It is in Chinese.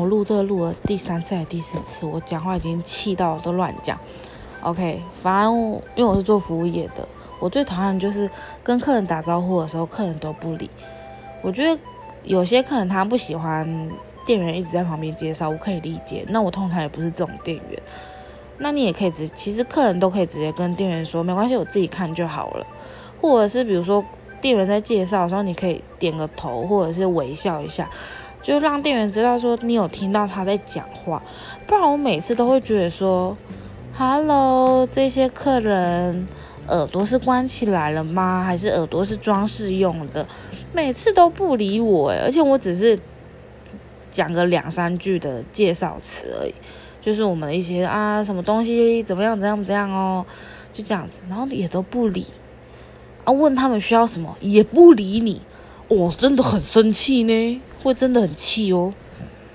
我录这个录了第三次还是第四次，我讲话已经气到都乱讲。OK，反正因为我是做服务业的，我最讨厌就是跟客人打招呼的时候，客人都不理。我觉得有些客人他不喜欢店员一直在旁边介绍，我可以理解。那我通常也不是这种店员，那你也可以直，其实客人都可以直接跟店员说，没关系，我自己看就好了。或者是比如说店员在介绍的时候，你可以点个头，或者是微笑一下，就让店员知道说你有听到他在讲话。不然我每次都会觉得说。Hello，这些客人耳朵是关起来了吗？还是耳朵是装饰用的？每次都不理我诶，而且我只是讲个两三句的介绍词而已，就是我们的一些啊什么东西怎么样怎样怎样哦，就这样子，然后也都不理啊，问他们需要什么也不理你，我真的很生气呢，会真的很气哦。